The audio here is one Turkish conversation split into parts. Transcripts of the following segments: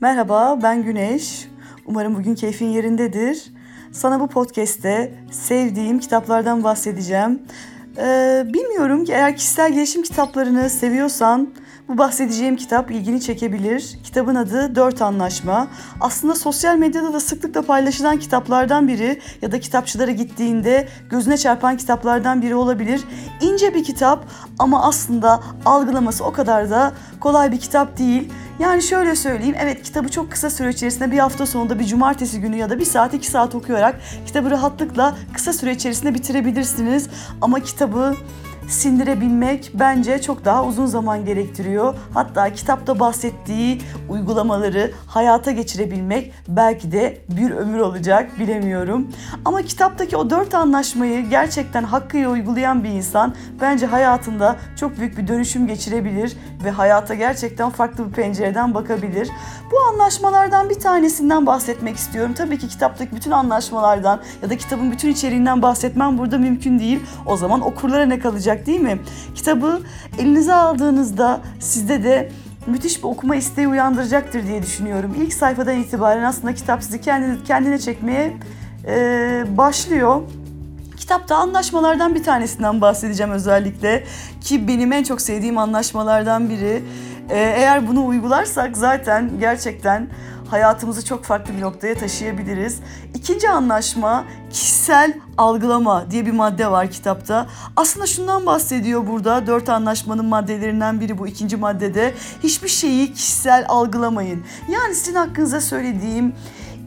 Merhaba, ben Güneş. Umarım bugün keyfin yerindedir. Sana bu podcast'te sevdiğim kitaplardan bahsedeceğim. Ee, bilmiyorum ki eğer kişisel gelişim kitaplarını seviyorsan bu bahsedeceğim kitap ilgini çekebilir. Kitabın adı Dört Anlaşma. Aslında sosyal medyada da sıklıkla paylaşılan kitaplardan biri ya da kitapçılara gittiğinde gözüne çarpan kitaplardan biri olabilir. İnce bir kitap ama aslında algılaması o kadar da kolay bir kitap değil. Yani şöyle söyleyeyim, evet kitabı çok kısa süre içerisinde bir hafta sonunda bir cumartesi günü ya da bir saat iki saat okuyarak kitabı rahatlıkla kısa süre içerisinde bitirebilirsiniz. Ama kitabı sindirebilmek bence çok daha uzun zaman gerektiriyor. Hatta kitapta bahsettiği uygulamaları hayata geçirebilmek belki de bir ömür olacak bilemiyorum. Ama kitaptaki o dört anlaşmayı gerçekten hakkıyla uygulayan bir insan bence hayatında çok büyük bir dönüşüm geçirebilir ve hayata gerçekten farklı bir pencereden bakabilir. Bu anlaşmalardan bir tanesinden bahsetmek istiyorum. Tabii ki kitaptaki bütün anlaşmalardan ya da kitabın bütün içeriğinden bahsetmem burada mümkün değil. O zaman okurlara ne kalacak değil mi? Kitabı elinize aldığınızda sizde de müthiş bir okuma isteği uyandıracaktır diye düşünüyorum. İlk sayfadan itibaren aslında kitap sizi kendine, kendine çekmeye e, başlıyor. Kitapta anlaşmalardan bir tanesinden bahsedeceğim özellikle ki benim en çok sevdiğim anlaşmalardan biri. Ee, eğer bunu uygularsak zaten gerçekten hayatımızı çok farklı bir noktaya taşıyabiliriz. İkinci anlaşma kişisel algılama diye bir madde var kitapta. Aslında şundan bahsediyor burada. Dört anlaşmanın maddelerinden biri bu ikinci maddede. Hiçbir şeyi kişisel algılamayın. Yani sizin hakkınıza söylediğim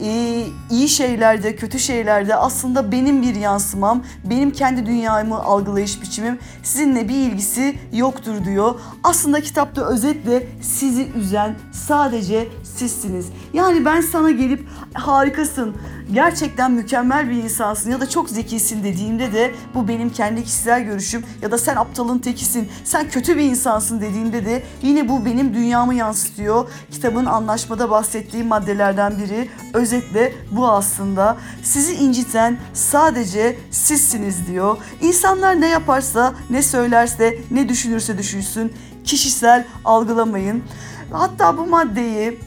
e, iyi şeylerde, kötü şeylerde aslında benim bir yansımam, benim kendi dünyamı algılayış biçimim sizinle bir ilgisi yoktur diyor. Aslında kitapta özetle sizi üzen sadece sizsiniz. Yani ben sana gelip harikasın, gerçekten mükemmel bir insansın ya da çok zekisin dediğimde de bu benim kendi kişisel görüşüm ya da sen aptalın tekisin, sen kötü bir insansın dediğimde de yine bu benim dünyamı yansıtıyor. Kitabın anlaşmada bahsettiği maddelerden biri özetle bu aslında. Sizi inciten sadece sizsiniz diyor. İnsanlar ne yaparsa, ne söylerse, ne düşünürse düşünsün kişisel algılamayın. Hatta bu maddeyi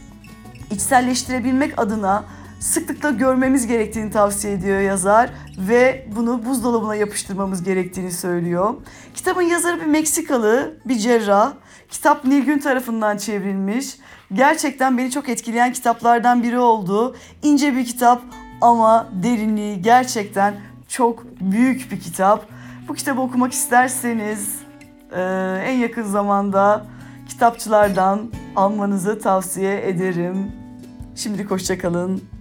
içselleştirebilmek adına sıklıkla görmemiz gerektiğini tavsiye ediyor yazar ve bunu buzdolabına yapıştırmamız gerektiğini söylüyor. Kitabın yazarı bir Meksikalı, bir cerrah. Kitap Nilgün tarafından çevrilmiş. Gerçekten beni çok etkileyen kitaplardan biri oldu. İnce bir kitap ama derinliği gerçekten çok büyük bir kitap. Bu kitabı okumak isterseniz en yakın zamanda kitapçılardan almanızı tavsiye ederim. Şimdilik hoşçakalın.